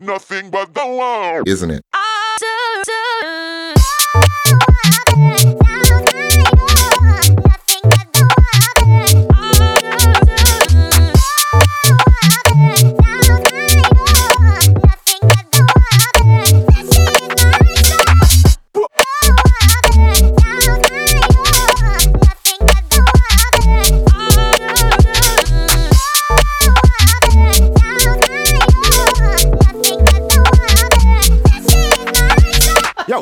nothing but the one. Isn't it?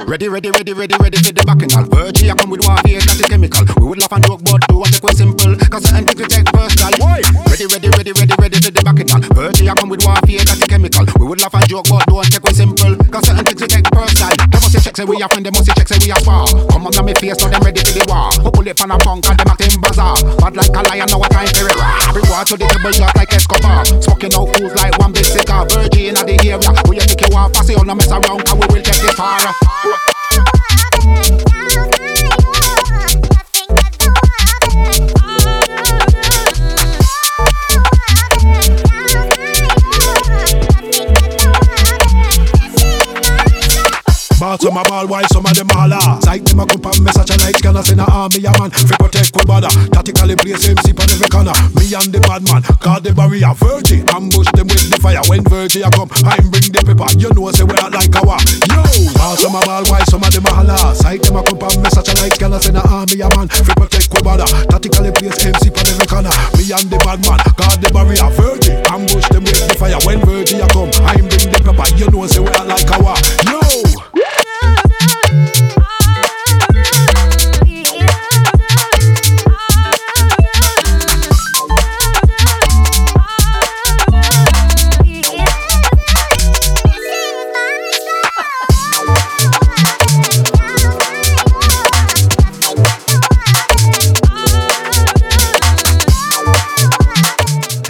Ready, ready, ready, ready, ready for the bacchanal. Virji, I come with one here, got the chemical. We would laugh and joke, but do what take was simple. Cause certain things we take personal. Ready, ready, ready, ready, ready for the bacchanal. Virji, I come with one here, got the chemical. We would laugh and joke, but do what take was simple. Cause certain things we take personal. They must check, say we are friend, they must check, say we are spar. Come on, let me face, now them ready for the war. Who pull it on a punk and them acting bazaar. Bad like a lion, now a time for it. Bring water to the table just like Escobar. Smoking out fools like one big cigar. Virgin at the area. We you think you want fussy, on the mess around, cause we will take this far. Yeah. Ball some a ball while some of them all are? Sight them a come and me such a light scanner Send a army a man? Fi protect we border Tactically place MC on every corner. Me and the bad man Guard the barrier. Virgin Ambush them with the fire. When Virgin a come I bring the pepper You know say we are like our Yo Ball some a ball while some of them all are? Sight them a come and me such a light scanner Send a army a man? Fi protect we border Tactically place MC on every corner. Me and the bad man Guard the barrier. Virgin Ambush them with the fire. When Virgin a come I bring the pepper You know say we are like our Yo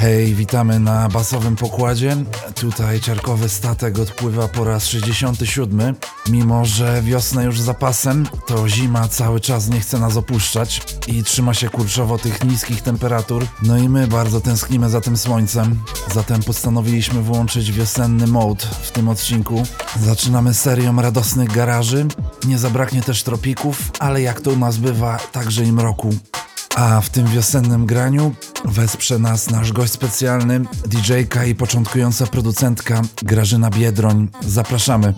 Hej, witamy na basowym pokładzie. Tutaj ciarkowy statek odpływa po raz 67. Mimo, że wiosna już za pasem, to zima cały czas nie chce nas opuszczać i trzyma się kurczowo tych niskich temperatur. No i my bardzo tęsknimy za tym słońcem. Zatem postanowiliśmy włączyć wiosenny mode w tym odcinku. Zaczynamy serią radosnych garaży. Nie zabraknie też tropików, ale jak to u nas bywa, także i mroku. A w tym wiosennym graniu wesprze nas nasz gość specjalny, DJ-ka i początkująca producentka Grażyna Biedroń. Zapraszamy.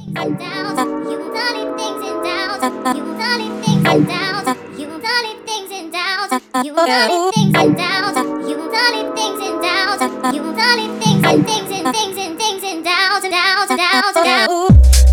You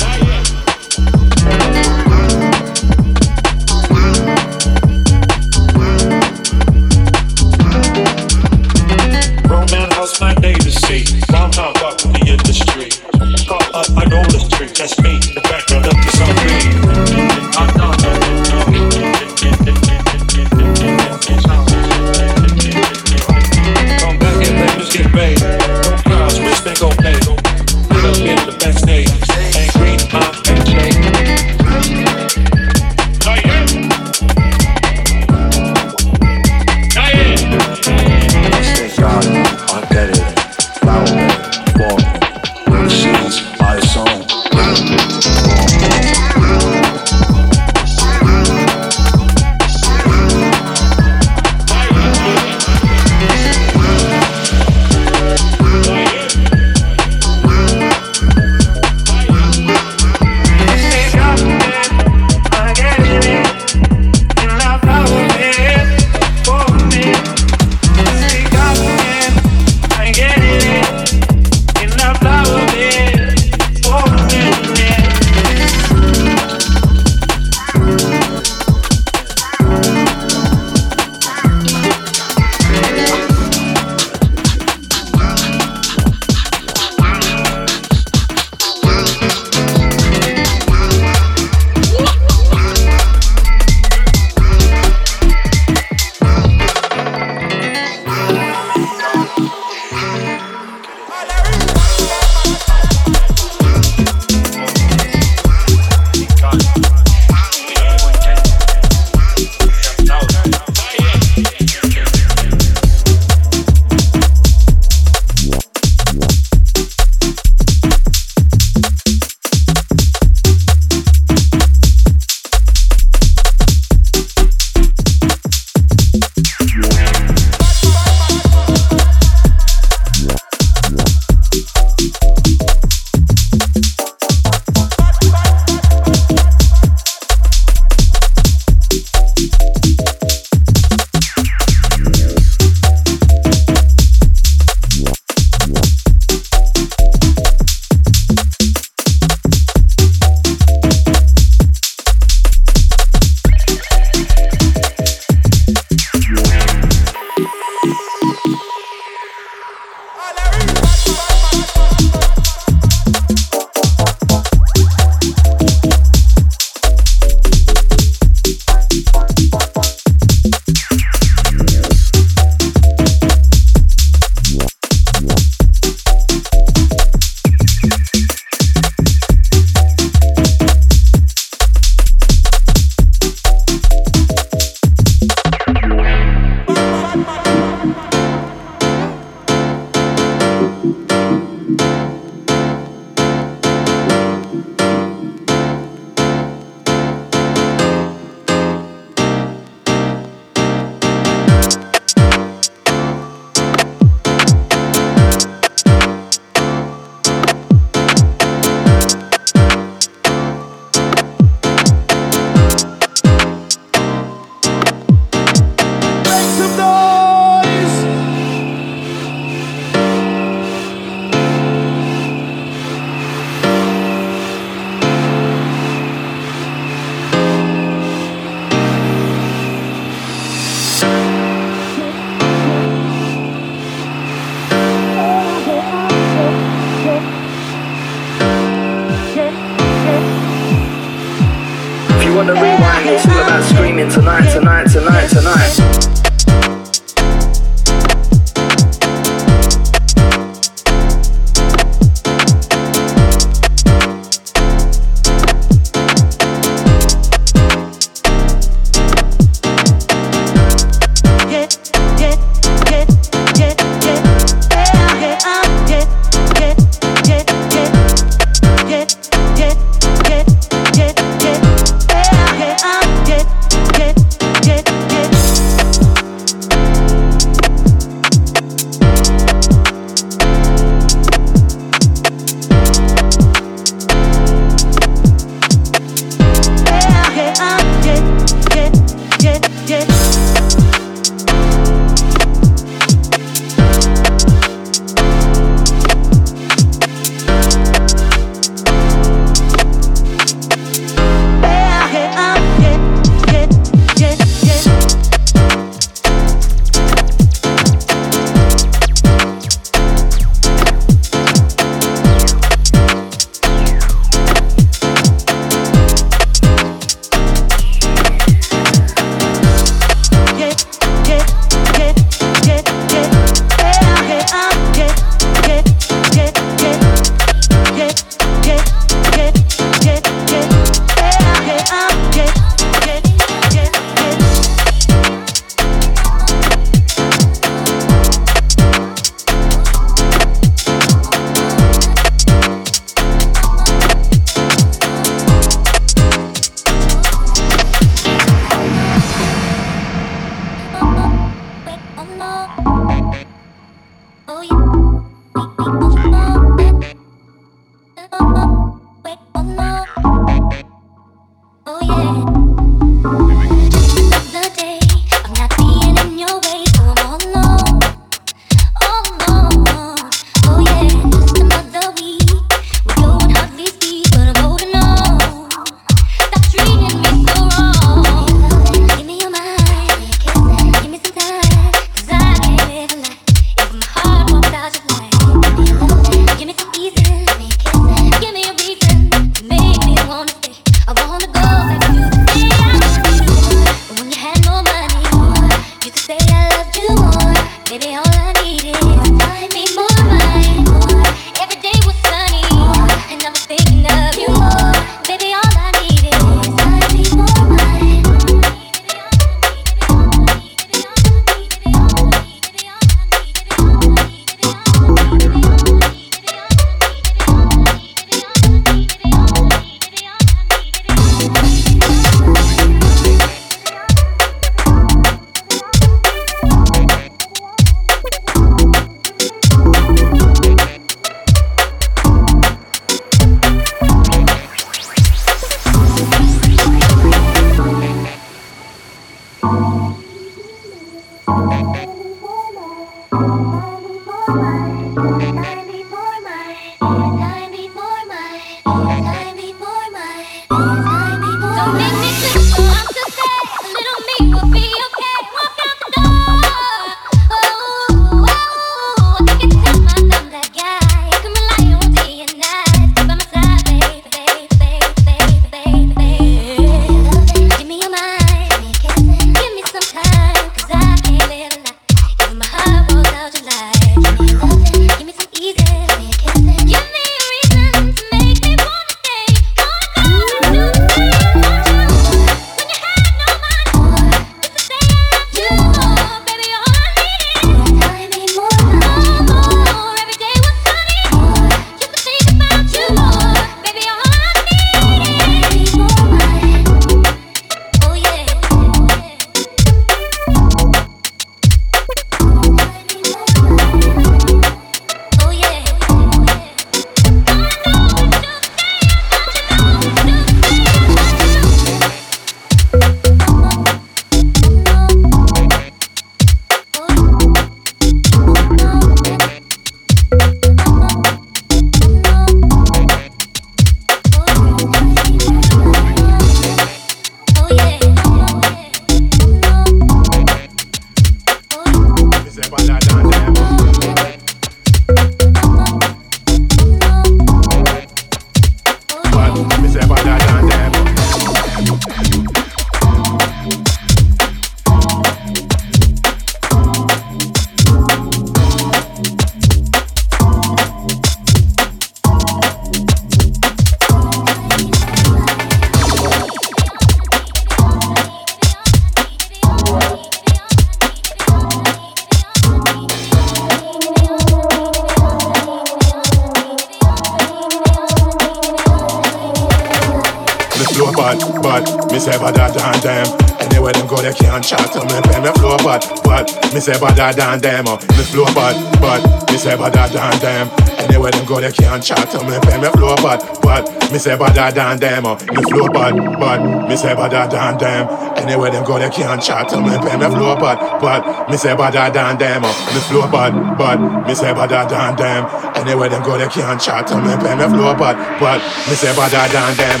say bad than them. Oh, me flow bad, bad. Me say bad than them. Anywhere them go, they can't chat to me. Pay me flow bad, bad. Me say bad than them. Oh, me flow bad, bad. Me say bad than them. Anywhere them go, they can't chat to me. Pay me flow bad, bad. Me say bad than them. Oh, me flow bad, bad. Me say bad than them. Anywhere them go, they can't chat to me. Pay me flow bad, bad. Me say bad than them.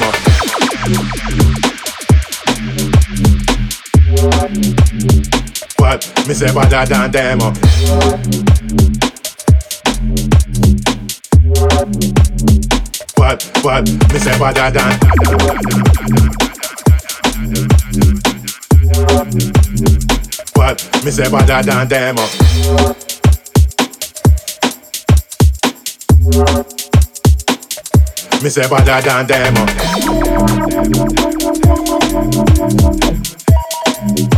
Oh. But me say better than them. oh. But but me say better than. But me say better than them. oh. Me say better than them. Oh.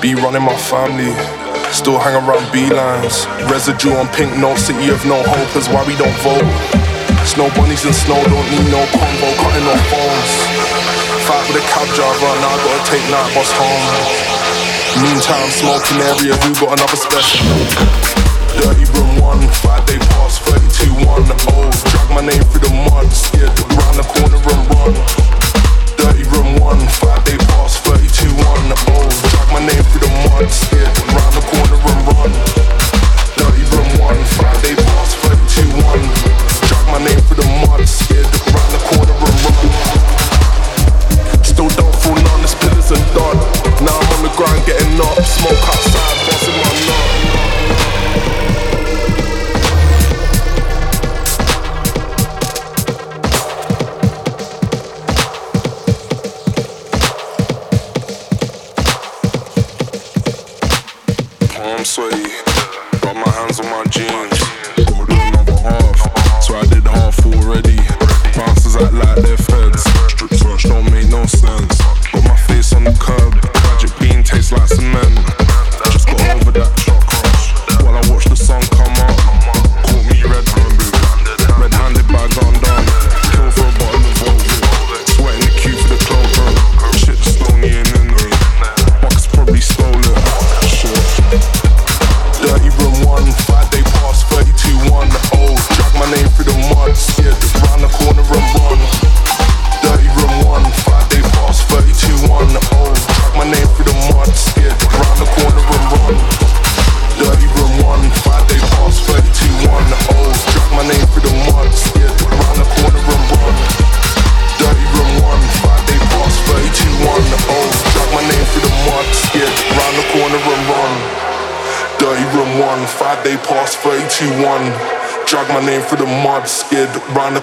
Be running my family. Still hang around B lines. Residue on pink notes, city of no hope is why we don't vote. Snow bunnies and snow don't need no combo, cutting no phones. Fight with a cab driver, now I gotta take night bus home. Meantime, smoking area, we got another special. Dirty room one, five day pass, 32 1. Oh, drag my name through the mud, scared, look round the corner and run. Dirty room one, five day pass. It's Got my hands on my jeans. Half. So I did half already. Bouncers act like. Don't make no sense. My face on the curb. Magic bean tastes like cement.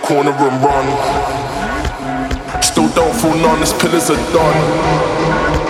corner and run. Still don't fall none, These pillars are done.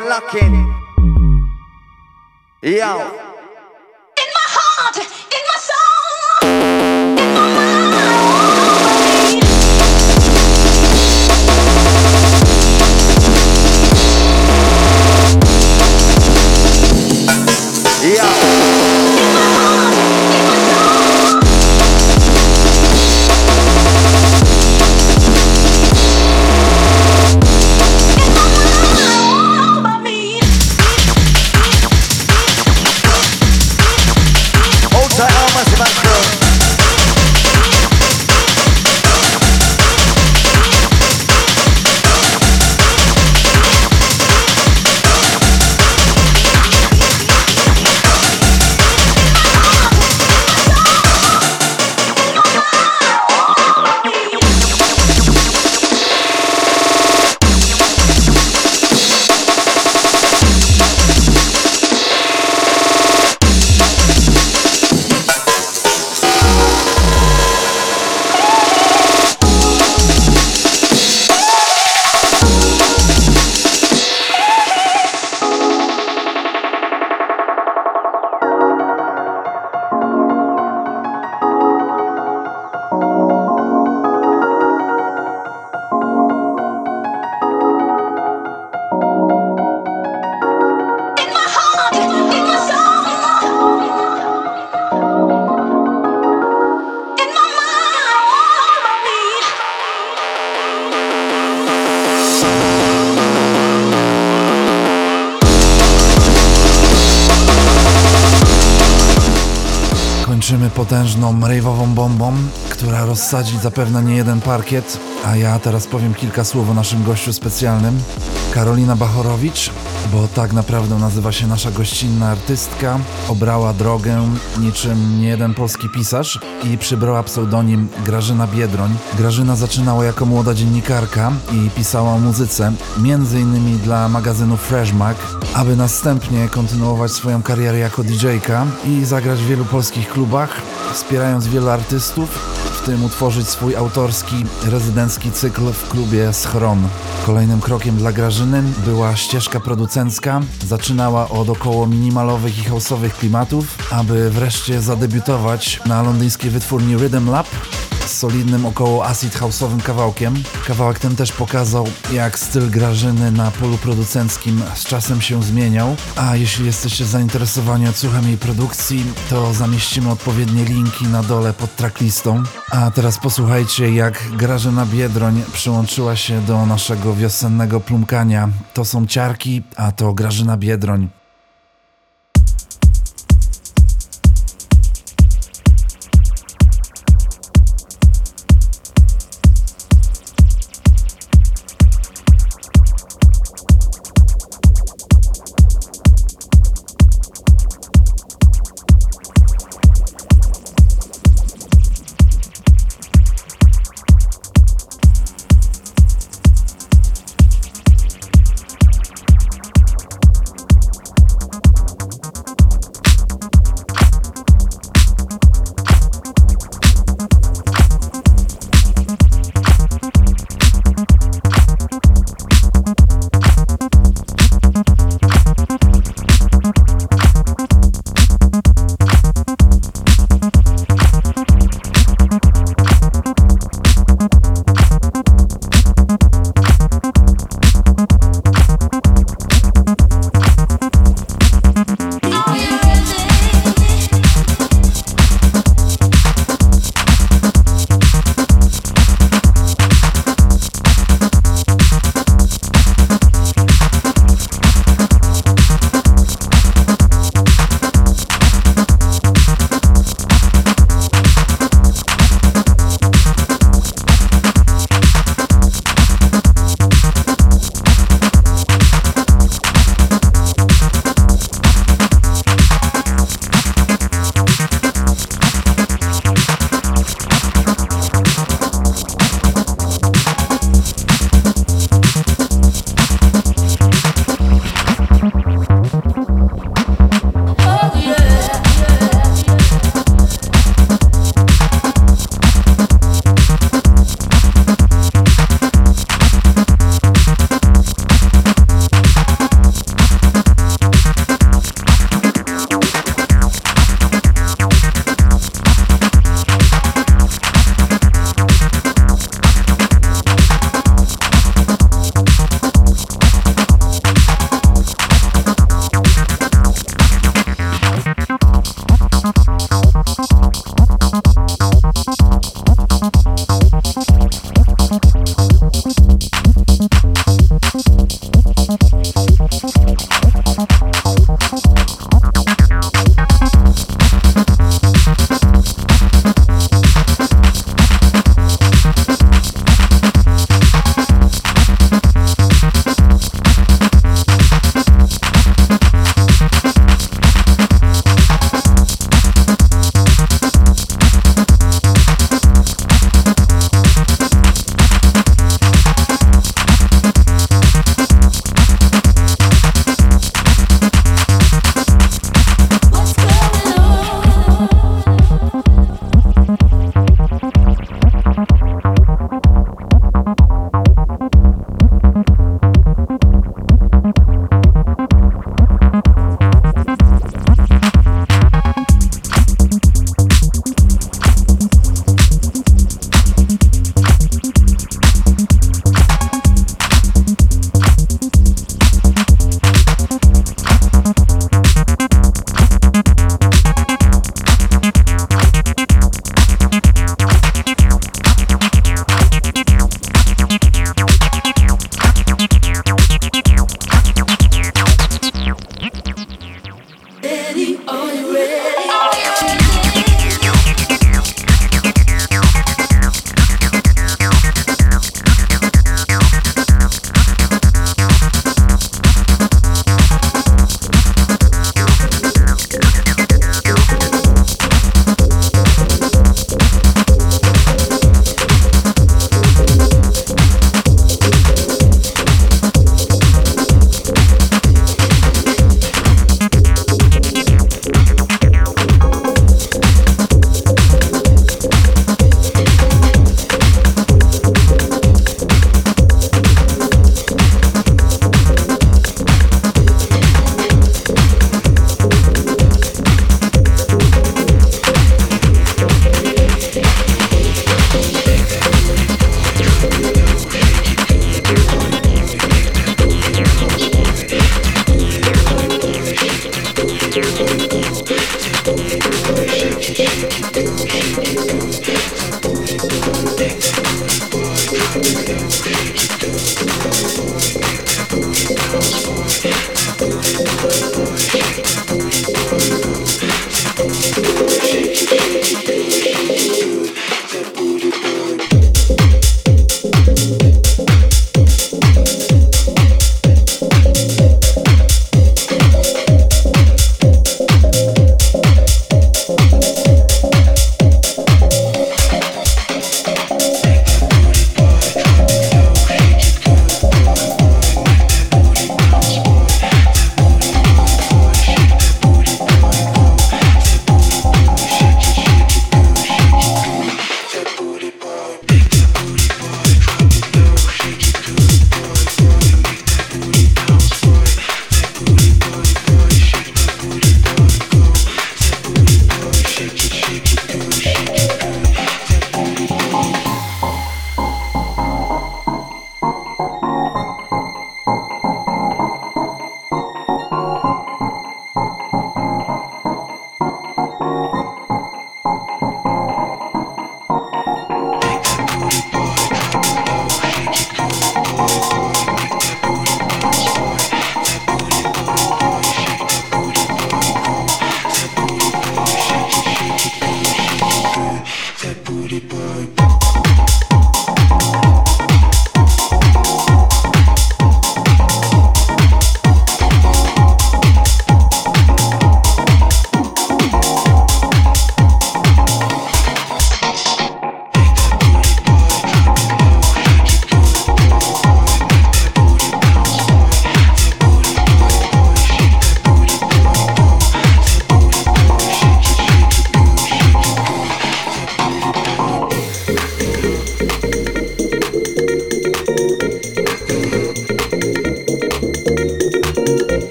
Worldwide potężną rave'ową bombą, która rozsadzi zapewne nie jeden parkiet, a ja teraz powiem kilka słów o naszym gościu specjalnym. Karolina Bachorowicz, bo tak naprawdę nazywa się nasza gościnna artystka, obrała drogę niczym nie jeden polski pisarz i przybrała pseudonim Grażyna Biedroń. Grażyna zaczynała jako młoda dziennikarka i pisała o muzyce, innymi dla magazynu Fresh Mag, aby następnie kontynuować swoją karierę jako DJ-ka i zagrać w wielu polskich klubach, wspierając wielu artystów, w tym utworzyć swój autorski, rezydencki cykl w klubie Schron. Kolejnym krokiem dla Grażyny była ścieżka producencka. Zaczynała od około minimalowych i houseowych klimatów, aby wreszcie zadebiutować na londyńskiej wytwórni Rhythm Lab solidnym około acid house'owym kawałkiem. Kawałek ten też pokazał, jak styl Grażyny na polu producenckim z czasem się zmieniał. A jeśli jesteście zainteresowani odsłuchem jej produkcji, to zamieścimy odpowiednie linki na dole pod tracklistą. A teraz posłuchajcie, jak Grażyna Biedroń przyłączyła się do naszego wiosennego plumkania. To są ciarki, a to Grażyna Biedroń.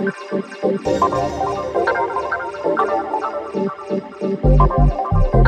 Thank you.